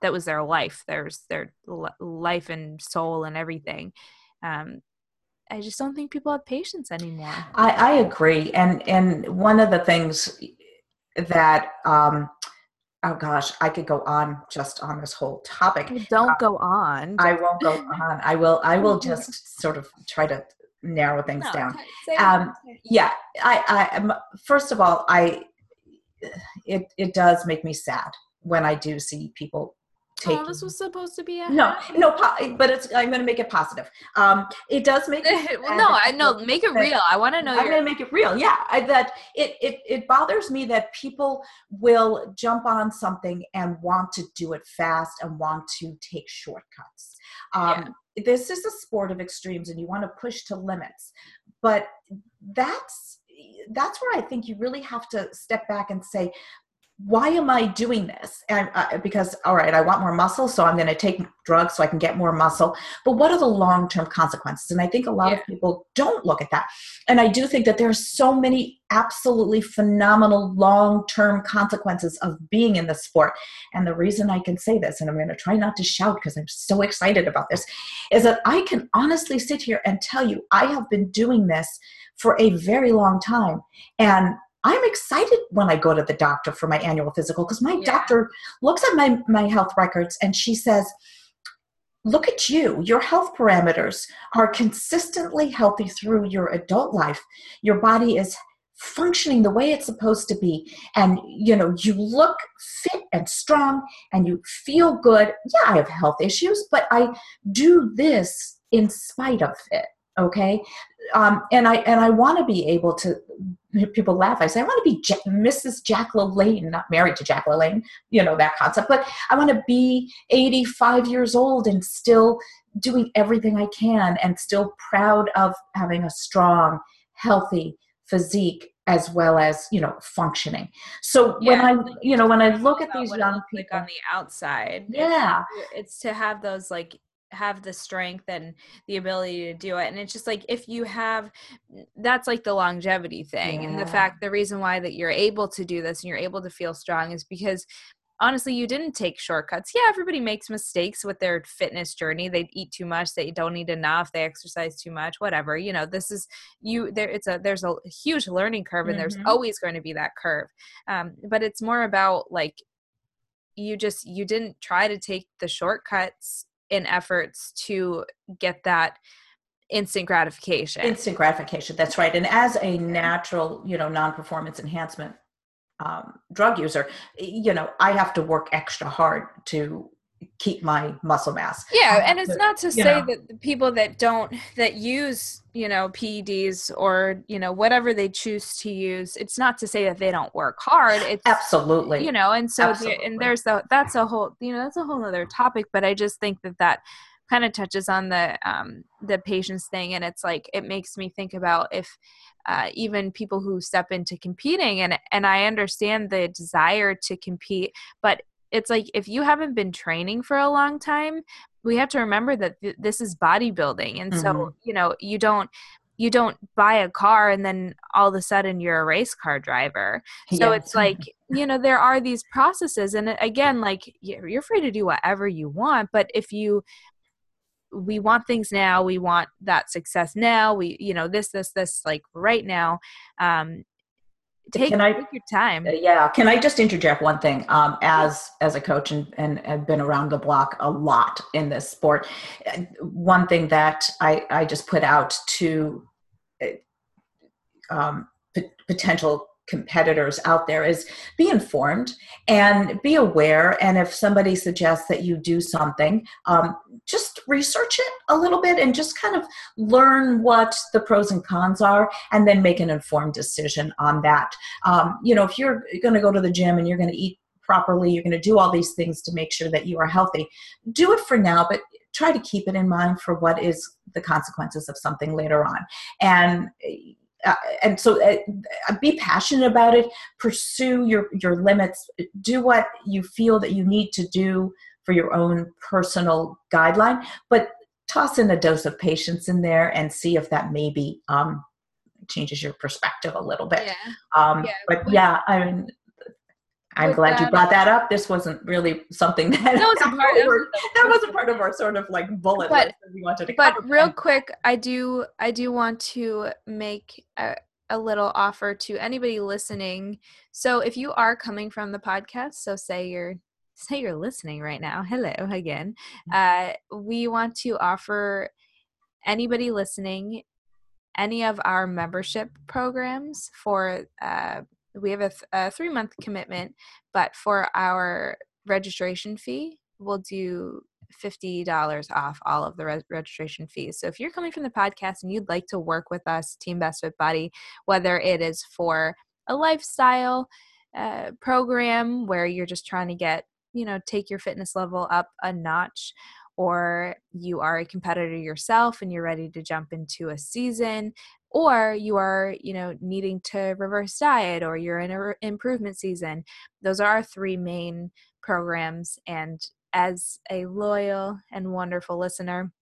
that was their life there's their life and soul and everything. Um i just don't think people have patience anymore. I i agree and and one of the things that um oh gosh i could go on just on this whole topic. Don't uh, go on. I won't go on. I will i will just [laughs] sort of try to narrow things no, down. Um, yeah, I, I, first of all, I, it, it does make me sad when I do see people Oh, this was supposed to be a no, no, but it's. I'm going to make it positive. Um, it does make. [laughs] well, no, I know. Make it real. I want to know. I'm going to make it real. Yeah, I, that it it it bothers me that people will jump on something and want to do it fast and want to take shortcuts. Um, yeah. This is a sport of extremes, and you want to push to limits, but that's that's where I think you really have to step back and say, why am I doing this? And uh, because all right, I want more muscle, so I'm going to take drugs so I can get more muscle. But what are the long term consequences? And I think a lot yeah. of people don't look at that. And I do think that there are so many absolutely phenomenal long term consequences of being in the sport. And the reason I can say this, and I'm going to try not to shout because I'm so excited about this, is that I can honestly sit here and tell you I have been doing this for a very long time. And I'm excited when I go to the doctor for my annual physical because my yeah. doctor looks at my, my health records and she says, Look at you. Your health parameters are consistently healthy through your adult life. Your body is functioning the way it's supposed to be and you know you look fit and strong and you feel good yeah i have health issues but i do this in spite of it okay um, and i and i want to be able to people laugh. I say i want to be Jack, mrs jack lalanne not married to jack lalanne you know that concept but i want to be 85 years old and still doing everything i can and still proud of having a strong healthy physique as well as you know functioning. So yeah, when i you know when i look at these young people like on the outside yeah. it's, it's to have those like have the strength and the ability to do it and it's just like if you have that's like the longevity thing yeah. and the fact the reason why that you're able to do this and you're able to feel strong is because honestly you didn't take shortcuts yeah everybody makes mistakes with their fitness journey they eat too much they don't eat enough they exercise too much whatever you know this is you there it's a there's a huge learning curve and mm-hmm. there's always going to be that curve um, but it's more about like you just you didn't try to take the shortcuts in efforts to get that instant gratification. Instant gratification that's right. And as a natural you know non-performance enhancement um, drug user, you know, I have to work extra hard to keep my muscle mass. Yeah, and it's not to say know. that the people that don't that use, you know, PEDs or, you know, whatever they choose to use, it's not to say that they don't work hard. It's Absolutely. You know, and so the, and there's the that's a whole, you know, that's a whole other topic, but I just think that that kind of touches on the um the patience thing and it's like it makes me think about if uh, even people who step into competing and and I understand the desire to compete but it's like if you haven't been training for a long time we have to remember that th- this is bodybuilding and mm-hmm. so you know you don't you don't buy a car and then all of a sudden you're a race car driver so yes. it's like you know there are these processes and again like you're free to do whatever you want but if you we want things now we want that success now we you know this this this like right now um take, can I, take your time. Uh, yeah can i just interject one thing? Um as as a coach and and have been around the block a lot in this sport uh, one thing that i i just put out to uh, um p- potential competitors out there is be informed and be aware. And if somebody suggests that you do something um, just research it a little bit and just kind of learn what the pros and cons are and then make an informed decision on that. Um, you know if you're going to go to the gym and you're going to eat properly you're going to do all these things to make sure that you are healthy do it for now but try to keep it in mind for what is the consequences of something later on. And uh, and so uh, be passionate about it pursue your your limits do what you feel that you need to do for your own personal guideline but toss in a dose of patience in there and see if that maybe um, changes your perspective a little bit yeah. Um, yeah. but yeah i mean I'm glad that, you brought that up. This wasn't really something [laughs] that that wasn't part, of, that wasn't part of our sort of like bullet but, list that we wanted to But real quick, I do I do want to make a, a little offer to anybody listening. So if you are coming from the podcast, so say you're [laughs] say you're listening right now, hello again. Mm-hmm. Uh, we want to offer anybody listening any of our membership programs for uh, we have a, th- a three month commitment, but for our registration fee, we'll do $50 off all of the re- registration fees. So if you're coming from the podcast and you'd like to work with us, Team Best Fit Body, whether it is for a lifestyle uh, program where you're just trying to get, you know, take your fitness level up a notch, or you are a competitor yourself and you're ready to jump into a season, or you are you know needing to reverse diet or you're in an improvement season those are our three main programs and as a loyal and wonderful listener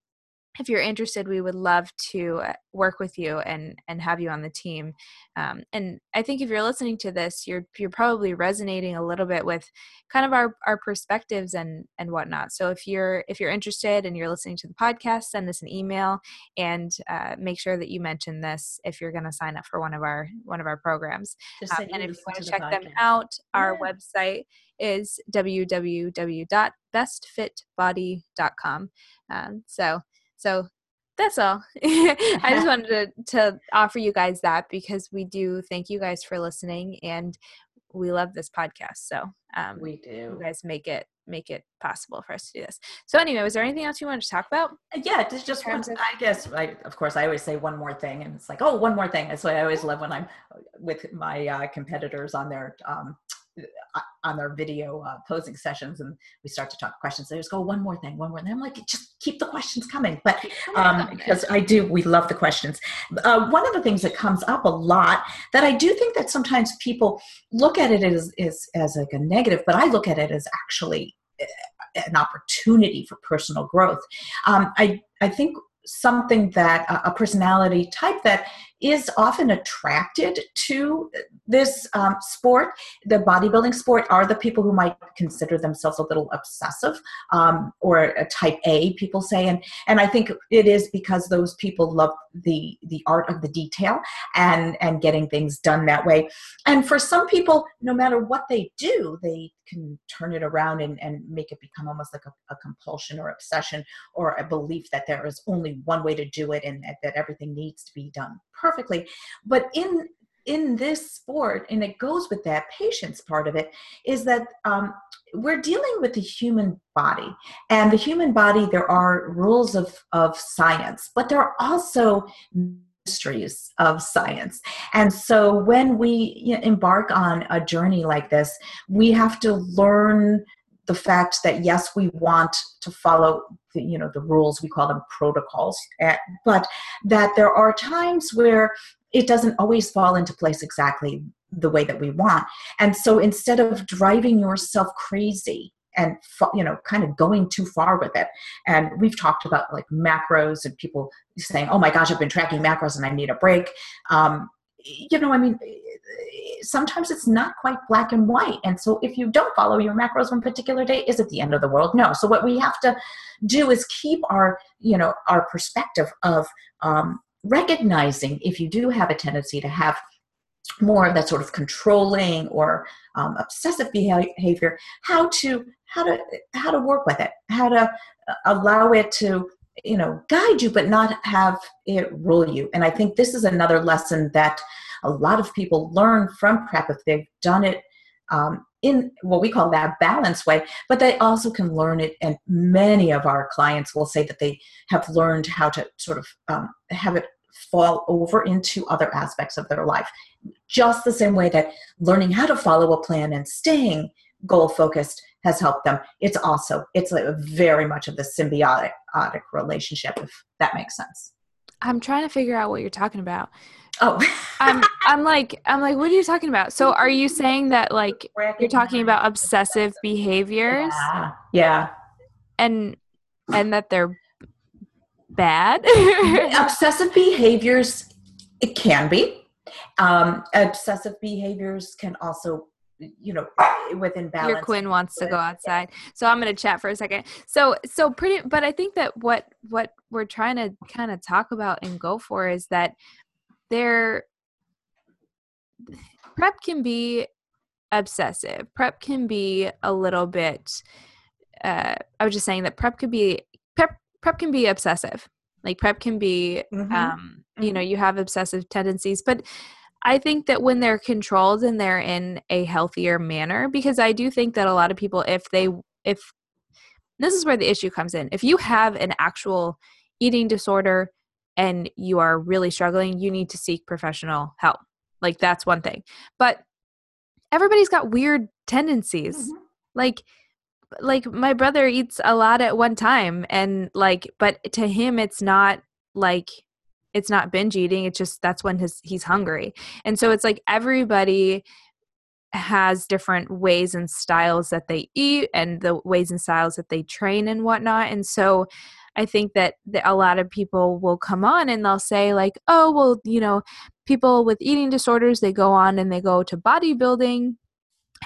if you're interested, we would love to uh, work with you and and have you on the team. Um, and I think if you're listening to this, you're you're probably resonating a little bit with kind of our our perspectives and and whatnot. So if you're if you're interested and you're listening to the podcast, send us an email and uh, make sure that you mention this if you're going to sign up for one of our one of our programs. Um, and if you want to check them out, our yeah. website is www.bestfitbody.com. Um, so so that's all. [laughs] I just [laughs] wanted to, to offer you guys that because we do thank you guys for listening and we love this podcast. So um, we do. You guys make it make it possible for us to do this. So anyway, was there anything else you wanted to talk about? Uh, yeah, just just one. Of- I guess I, of course I always say one more thing, and it's like oh one more thing. That's why I always love when I'm with my uh, competitors on their um, uh, on their video uh, posing sessions and we start to talk questions. They just go one more thing one more thing i'm like just keep the questions coming. But um, because i do we love the questions. Uh, one of the things that comes up a lot that i do think that sometimes people look at it as, as, as like a negative but i look at it as actually uh, an opportunity for personal growth. Um, I, I think something that a personality type that is often attracted to this um, sport, the bodybuilding sport, are the people who might consider themselves a little obsessive um, or a type A, people say. And, and I think it is because those people love the, the art of the detail and, and getting things done that way. And for some people, no matter what they do, they can turn it around and, and make it become almost like a, a compulsion or obsession or a belief that there is only one way to do it and that, that everything needs to be done perfectly but in in this sport and it goes with that patience part of it is that um, we're dealing with the human body. And the human body there are rules of of science but there are also mysteries of science. And so when we embark on a journey like this we have to learn the fact that yes we want to follow the, you know the rules we call them protocols eh, but that there are times where it doesn't always fall into place exactly the way that we want and so instead of driving yourself crazy and you know kind of going too far with it and we've talked about like macros and people saying oh my gosh i've been tracking macros and i need a break um, you know i mean sometimes it's not quite black and white. And so if you don't follow your macros one particular day, is it the end of the world? No. So what we have to do is keep our, you know, our perspective of um, recognizing if you do have a tendency to have more of that sort of controlling or um, obsessive behavior how to how to how to work with it how to uh, allow it to you know guide you but not have it rule you. And i think this is another lesson that a lot of people learn from prep if they've done it um, in what we call that balance way, but they also can learn it. And many of our clients will say that they have learned how to sort of um, have it fall over into other aspects of their life. Just the same way that learning how to follow a plan and staying goal focused has helped them. It's also, it's very much of the symbiotic relationship, if that makes sense. I'm trying to figure out what you're talking about. Oh, I'm [laughs] I'm like I'm like what are you talking about? So are you saying that like you're talking about obsessive [laughs] behaviors? Yeah. yeah. And and that they're bad? [laughs] obsessive behaviors it can be. Um, obsessive behaviors can also you know within balance your quinn wants to go outside. So i'm going to chat for a second. So so pretty but i think that what what we're trying to kind of talk about and go for is that there prep can be obsessive. Prep can be a little bit uh, i was just saying that prep could be prep prep can be obsessive. Like prep can be mm-hmm. um, you know mm-hmm. you have obsessive tendencies but i think that when they're controlled and they're in a healthier manner because i do think that a lot of people if they if this is where the issue comes in if you have an actual eating disorder and you are really struggling, you need to seek professional help. Like that's one thing. But everybody's got weird tendencies. Mm-hmm. Like like my brother eats a lot at one time and like but to him it's not like it's not binge eating it's just that's when his he's hungry. And so it's like everybody has different ways and styles that they eat and the ways and styles that they train and whatnot. And so i think that, that a lot of people will come on and they'll say like oh well you know people with eating disorders they go on and they go to bodybuilding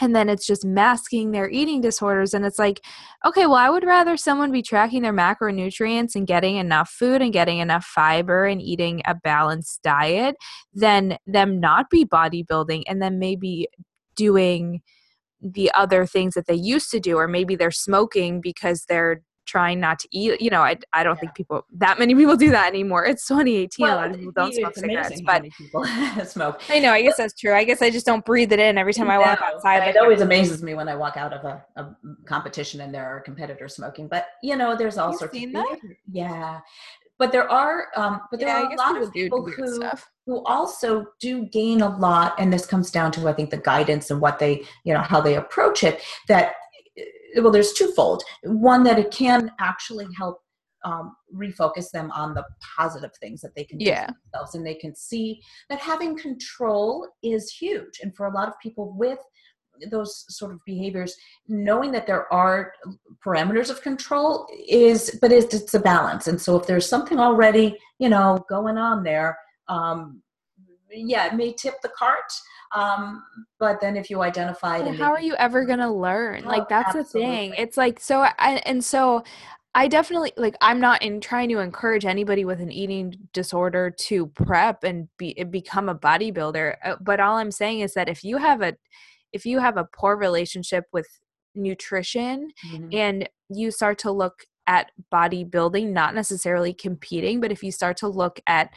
and then it's just masking their eating disorders and it's like okay well i would rather someone be tracking their macronutrients and getting enough food and getting enough fiber and eating a balanced diet than them not be bodybuilding and then maybe doing the other things that they used to do or maybe they're smoking because they're trying not to eat you know i, I don't yeah. think people that many people do that anymore it's 2018 well, a lot of people don't smoke cigarettes but people [laughs] smoke i know i guess that's true i guess i just don't breathe it in every time i walk outside it always amazes me when i walk out of a, a competition and there are competitors smoking but you know there's all You've sorts of that? yeah but there are um, but there yeah, are a lot of people who stuff. who also do gain a lot and this comes down to i think the guidance and what they you know how they approach it that well there's twofold. One that it can actually help um, refocus them on the positive things that they can yeah. do themselves and they can see that having control is huge. And for a lot of people with those sort of behaviors knowing that there are parameters of control is but it's, it's a balance. And so if there's something already you know going on there um yeah it may tip the cart um but then if you identify it how are you ever going to learn oh, like that's absolutely. the thing it's like so I, and so I definitely like I'm not in trying to encourage anybody with an eating disorder to prep and be become a bodybuilder uh, but all I'm saying is that if you have a if you have a poor relationship with nutrition mm-hmm. and you start to look at bodybuilding, not necessarily competing, but if you start to look at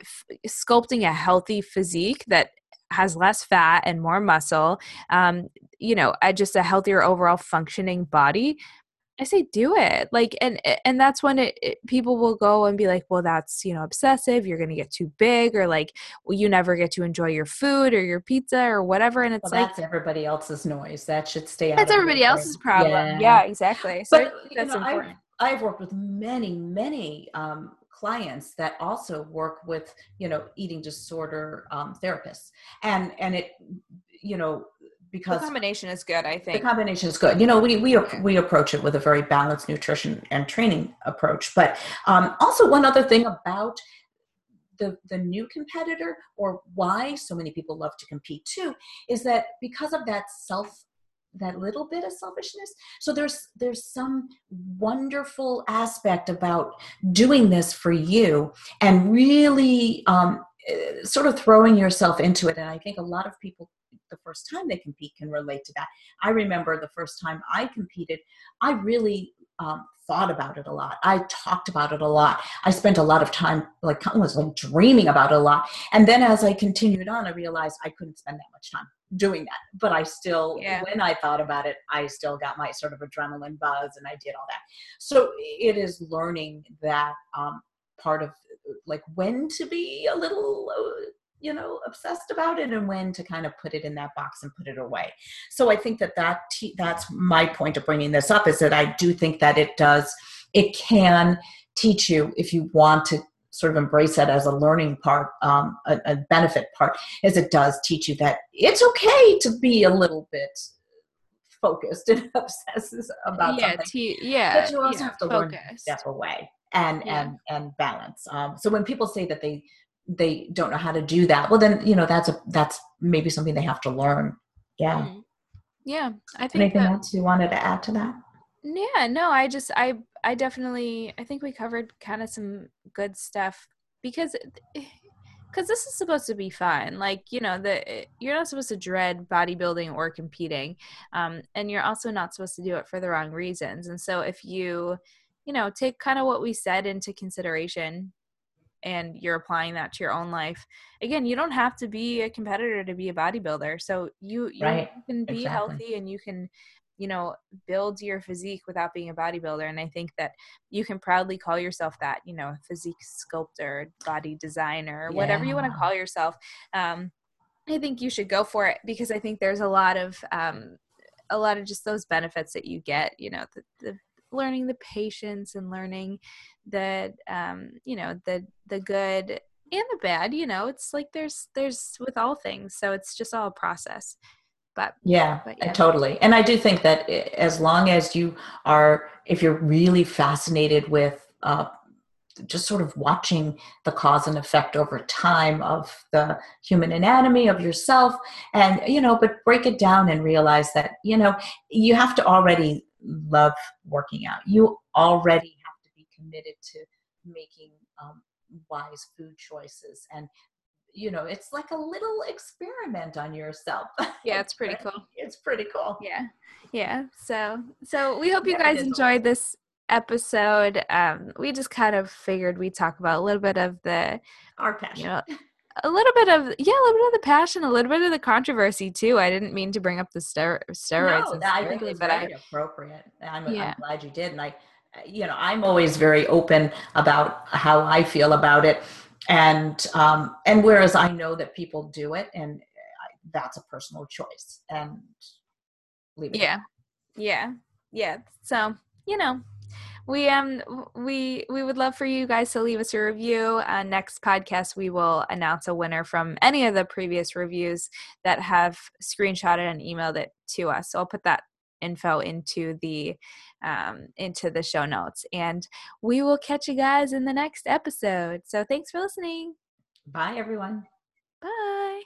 f- sculpting a healthy physique that has less fat and more muscle, um, you know, just a healthier overall functioning body, I say do it. Like and and that's when it, it, people will go and be like, "Well, that's, you know, obsessive. You're going to get too big or like, well, you never get to enjoy your food or your pizza or whatever." And it's well, like that's everybody else's noise. That should stay out. That's everybody else's problem. Yeah, yeah exactly. So but, that's know, important. I've, I've, worked with many, many um, clients that also work with, you know, eating disorder um, therapists. And and it you know because the combination is good i think. the combination is good. You know we we, we approach it with a very balanced nutrition and training approach. But um, also one other thing about the, the new competitor or why so many people love to compete too is that because of that self that little bit of selfishness so there's there's some wonderful aspect about doing this for you and really um, eh, sort of throwing yourself into it and i think a lot of people the first time they compete can relate to that. I remember the first time I competed, I really um, thought about it a lot. I talked about it a lot. I spent a lot of time, like, I was like dreaming about it a lot. And then as I continued on, I realized I couldn't spend that much time doing that. But I still, yeah. when I thought about it, I still got my sort of adrenaline buzz and I did all that. So it is learning that um, part of like when to be a little uh, you know obsessed about it and when to kind of put it in that box and put it away so i think that that te- that's my point of bringing this up is that i do think that it does it can teach you if you want to sort of embrace that as a learning part um, a, a benefit part is it does teach you that it's okay to be a little bit focused and [laughs] obsessed about yeah, something. T- yeah, but you also yeah, have to focused. learn to step away and yeah. and and balance. Um, so when people say that they they don't know how to do that. Well then you know that's a that's maybe something they have to learn. Yeah. Mm. yeah i think anything that, else you wanted to add to that? Yeah no i just i i definitely i think we covered kind of some good stuff because [sighs] because this is supposed to be fun. Like you know the you're not supposed to dread bodybuilding or competing um, and you're also not supposed to do it for the wrong reasons. And so if you you know take kind of what we said into consideration and you're applying that to your own life again you don't have to be a competitor to be a bodybuilder so you you right. can be exactly. healthy and you can you know build your physique without being a bodybuilder and i think that you can proudly call yourself that you know physique sculptor body designer yeah. whatever you want to call yourself um, i think you should go for it because i think there's a lot of um, a lot of just those benefits that you get you know the, the learning the patience and learning that um you know the the good and the bad you know it's like there's there's with all things so it's just all a process. But yeah, but yeah, totally. And i do think that as long as you are if you're really fascinated with uh, just sort of watching the cause and effect over time of the human anatomy of yourself and you know but break it down and realize that you know you have to already love working out. You already have to be committed to making um, wise food choices and you know it's like a little experiment on yourself. [laughs] Yeah it's pretty cool. it's pretty cool. Yeah yeah so so we hope you guys enjoyed this episode, um, we just kind of figured we'd talk about a little bit of the our passion. You know, [laughs] a little bit of yeah, a little bit of the passion, a little bit of the controversy too. I didn't mean to bring up the ster- steroids. No, I think it's very I, appropriate. I'm, yeah. I'm glad you did, and I, you know, I'm always very open about how I feel about it, and um, and whereas I know that people do it, and that's a personal choice, and leave it. Yeah, yeah, yeah. So you know, we um we we would love for you guys to leave us a review. Uh, next podcast we will announce a winner from any of the previous reviews that have screenshotted and emailed it to us. So i'll put that info into the um, into the show notes. And we will catch you guys in the next episode. So thanks for listening. Bye everyone. Bye